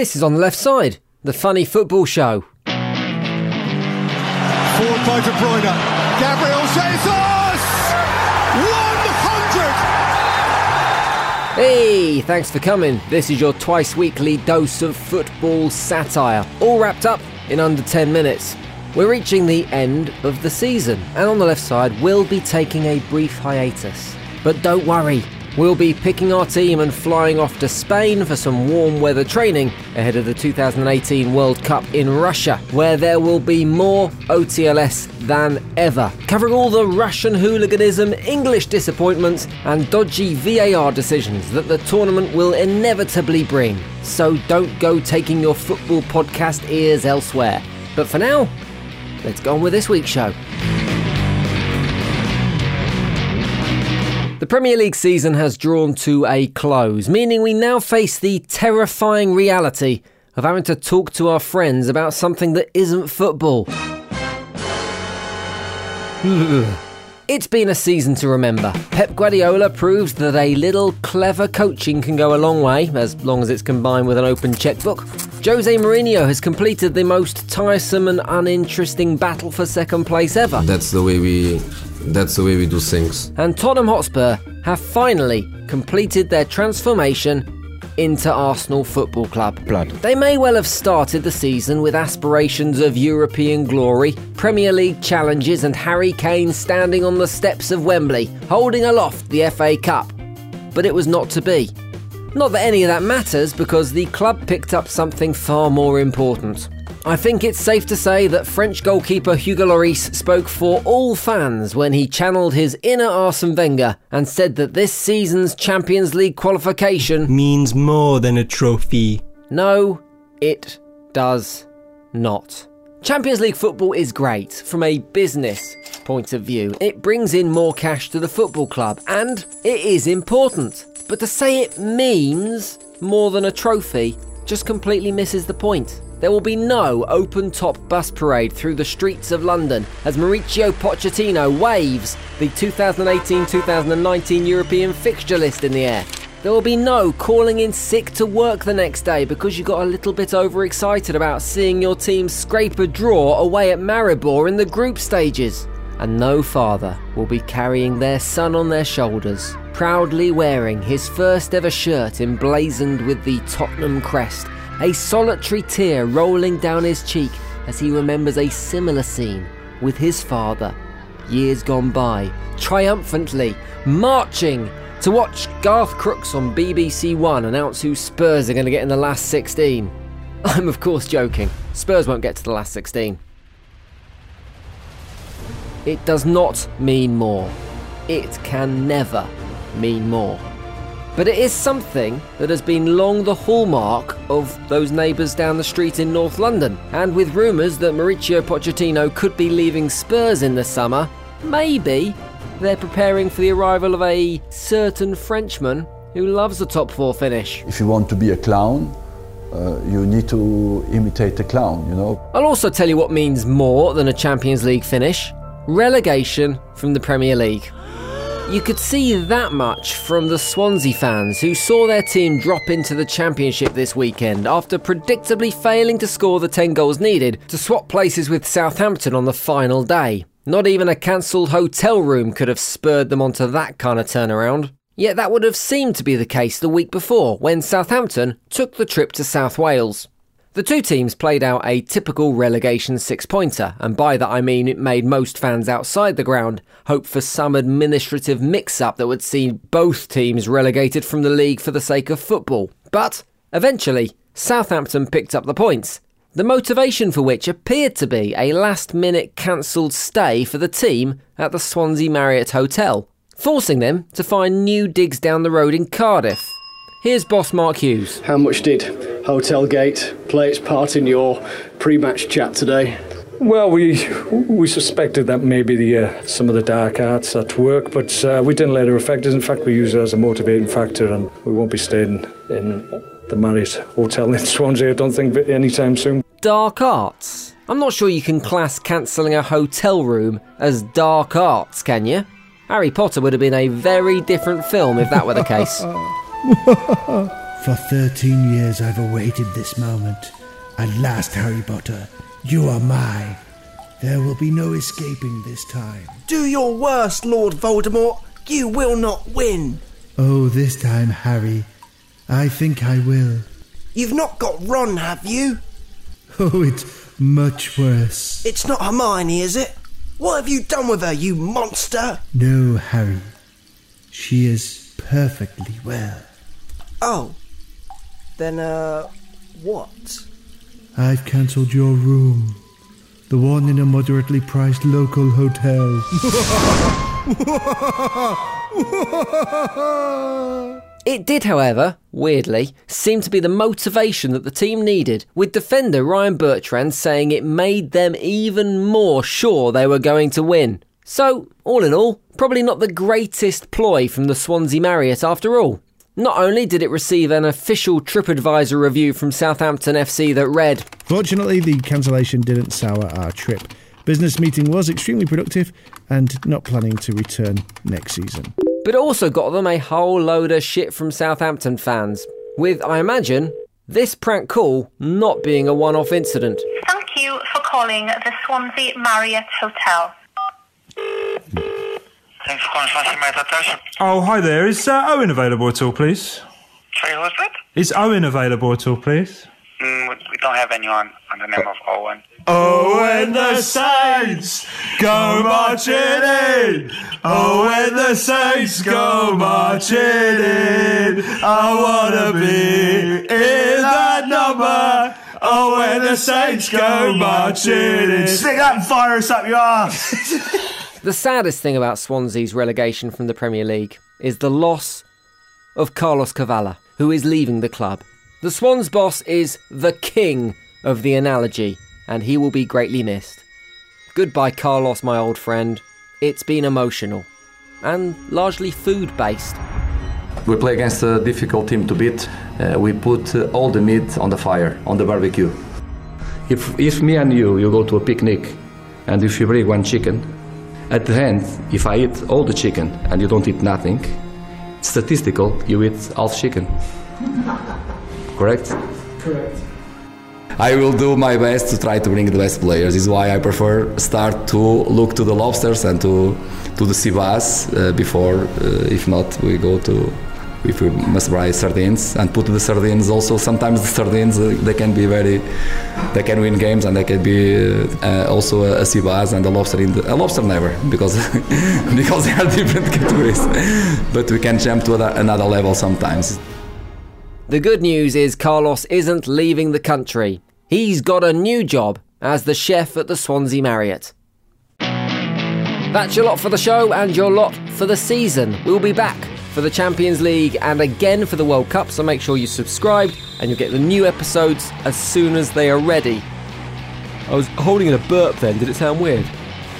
This is on the left side, the funny football show. Forward by De Bruyne. Gabriel Jesus! 100! Hey, thanks for coming. This is your twice weekly dose of football satire, all wrapped up in under 10 minutes. We're reaching the end of the season, and on the left side, we'll be taking a brief hiatus. But don't worry, We'll be picking our team and flying off to Spain for some warm weather training ahead of the 2018 World Cup in Russia, where there will be more OTLS than ever, covering all the Russian hooliganism, English disappointments, and dodgy VAR decisions that the tournament will inevitably bring. So don't go taking your football podcast ears elsewhere. But for now, let's go on with this week's show. The Premier League season has drawn to a close, meaning we now face the terrifying reality of having to talk to our friends about something that isn't football. it's been a season to remember. Pep Guardiola proves that a little clever coaching can go a long way, as long as it's combined with an open checkbook. Jose Mourinho has completed the most tiresome and uninteresting battle for second place ever. That's the way we that's the way we do things. And Tottenham Hotspur have finally completed their transformation into Arsenal Football Club. Blood. They may well have started the season with aspirations of European glory, Premier League challenges, and Harry Kane standing on the steps of Wembley, holding aloft the FA Cup. But it was not to be. Not that any of that matters because the club picked up something far more important. I think it's safe to say that French goalkeeper Hugo Lloris spoke for all fans when he channeled his inner Arsene Wenger and said that this season's Champions League qualification means more than a trophy. No, it does not. Champions League football is great from a business point of view. It brings in more cash to the football club and it is important. But to say it means more than a trophy just completely misses the point. There will be no open top bus parade through the streets of London as Mauricio Pochettino waves the 2018 2019 European fixture list in the air. There will be no calling in sick to work the next day because you got a little bit overexcited about seeing your team scrape a draw away at Maribor in the group stages. And no father will be carrying their son on their shoulders, proudly wearing his first ever shirt emblazoned with the Tottenham crest a solitary tear rolling down his cheek as he remembers a similar scene with his father, years gone by, triumphantly marching to watch Garth Crooks on BBC One announce who Spurs are going to get in the last 16. I'm, of course, joking. Spurs won't get to the last 16. It does not mean more. It can never mean more. But it is something that has been long the hallmark of those neighbours down the street in North London. And with rumours that Mauricio Pochettino could be leaving Spurs in the summer, maybe they're preparing for the arrival of a certain Frenchman who loves a top four finish. If you want to be a clown, uh, you need to imitate a clown, you know. I'll also tell you what means more than a Champions League finish relegation from the Premier League. You could see that much from the Swansea fans who saw their team drop into the Championship this weekend after predictably failing to score the 10 goals needed to swap places with Southampton on the final day. Not even a cancelled hotel room could have spurred them onto that kind of turnaround. Yet that would have seemed to be the case the week before when Southampton took the trip to South Wales. The two teams played out a typical relegation six pointer, and by that I mean it made most fans outside the ground hope for some administrative mix up that would see both teams relegated from the league for the sake of football. But eventually, Southampton picked up the points, the motivation for which appeared to be a last minute cancelled stay for the team at the Swansea Marriott Hotel, forcing them to find new digs down the road in Cardiff. Here's boss Mark Hughes. How much did Hotelgate play its part in your pre-match chat today? Well, we we suspected that maybe the uh, some of the dark arts at work, but uh, we didn't let it affect us. In fact, we use it as a motivating factor, and we won't be staying in the Marriott Hotel in Swansea. I don't think anytime soon. Dark arts. I'm not sure you can class cancelling a hotel room as dark arts, can you? Harry Potter would have been a very different film if that were the case. For 13 years I've awaited this moment. At last, Harry Potter, you are mine. There will be no escaping this time. Do your worst, Lord Voldemort. You will not win. Oh, this time, Harry, I think I will. You've not got Ron, have you? Oh, it's much worse. It's not Hermione, is it? What have you done with her, you monster? No, Harry. She is perfectly well. Oh. Then, uh, what? I've cancelled your room. The one in a moderately priced local hotel. It did, however, weirdly, seem to be the motivation that the team needed, with defender Ryan Bertrand saying it made them even more sure they were going to win. So, all in all, probably not the greatest ploy from the Swansea Marriott after all. Not only did it receive an official TripAdvisor review from Southampton FC that read, Fortunately, the cancellation didn't sour our trip. Business meeting was extremely productive and not planning to return next season. but also got them a whole load of shit from Southampton fans, with, I imagine, this prank call not being a one off incident. Thank you for calling the Swansea Marriott Hotel. Thanks for calling Swansea Marriott Hotels. Oh, hi there. Is uh, Owen available at all, please? Sorry, who's that? Is Owen available at all, please? Mm, we- we don't have anyone on the name of Owen. Oh, when the Saints go marching in. Oh, when the Saints go marching in. I wanna be in that number. Oh, when the Saints go marching in. Stick that and fire us up your ass. The saddest thing about Swansea's relegation from the Premier League is the loss of Carlos Carvalhal, who is leaving the club. The Swans boss is the king of the analogy, and he will be greatly missed. Goodbye, Carlos, my old friend. It's been emotional and largely food based. We play against a difficult team to beat. Uh, we put uh, all the meat on the fire, on the barbecue. If, if me and you, you go to a picnic and if you bring one chicken, at the end, if I eat all the chicken and you don't eat nothing, statistical, you eat half chicken. Correct? Correct. I will do my best to try to bring the best players. This is why I prefer start to look to the lobsters and to to the sea bass uh, before. Uh, if not, we go to if we must buy sardines and put the sardines also. Sometimes the sardines uh, they can be very they can win games and they can be uh, uh, also a, a sea bass and a lobster in the, a lobster never because because they are different categories. but we can jump to other, another level sometimes. The good news is Carlos isn't leaving the country. He's got a new job as the chef at the Swansea Marriott. That's your lot for the show and your lot for the season. We'll be back for the Champions League and again for the World Cup, so make sure you subscribed and you'll get the new episodes as soon as they are ready. I was holding in a burp then, did it sound weird?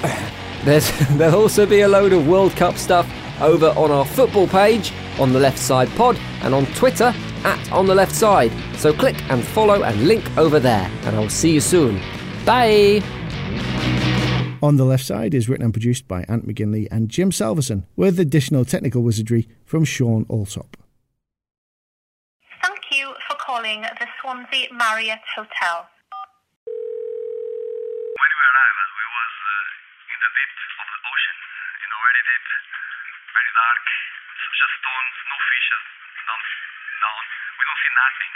There's, there'll also be a load of World Cup stuff over on our football page, on the left side pod, and on Twitter at on the left side. So click and follow and link over there, and I'll see you soon. Bye! On the left side is written and produced by Ant McGinley and Jim Salverson, with additional technical wizardry from Sean Alsop. Thank you for calling the Swansea Marriott Hotel. When we arrived, we was uh, in the deep of the ocean. You know, very deep, very dark. Just stones, no fishes, down, down. We don't see nothing.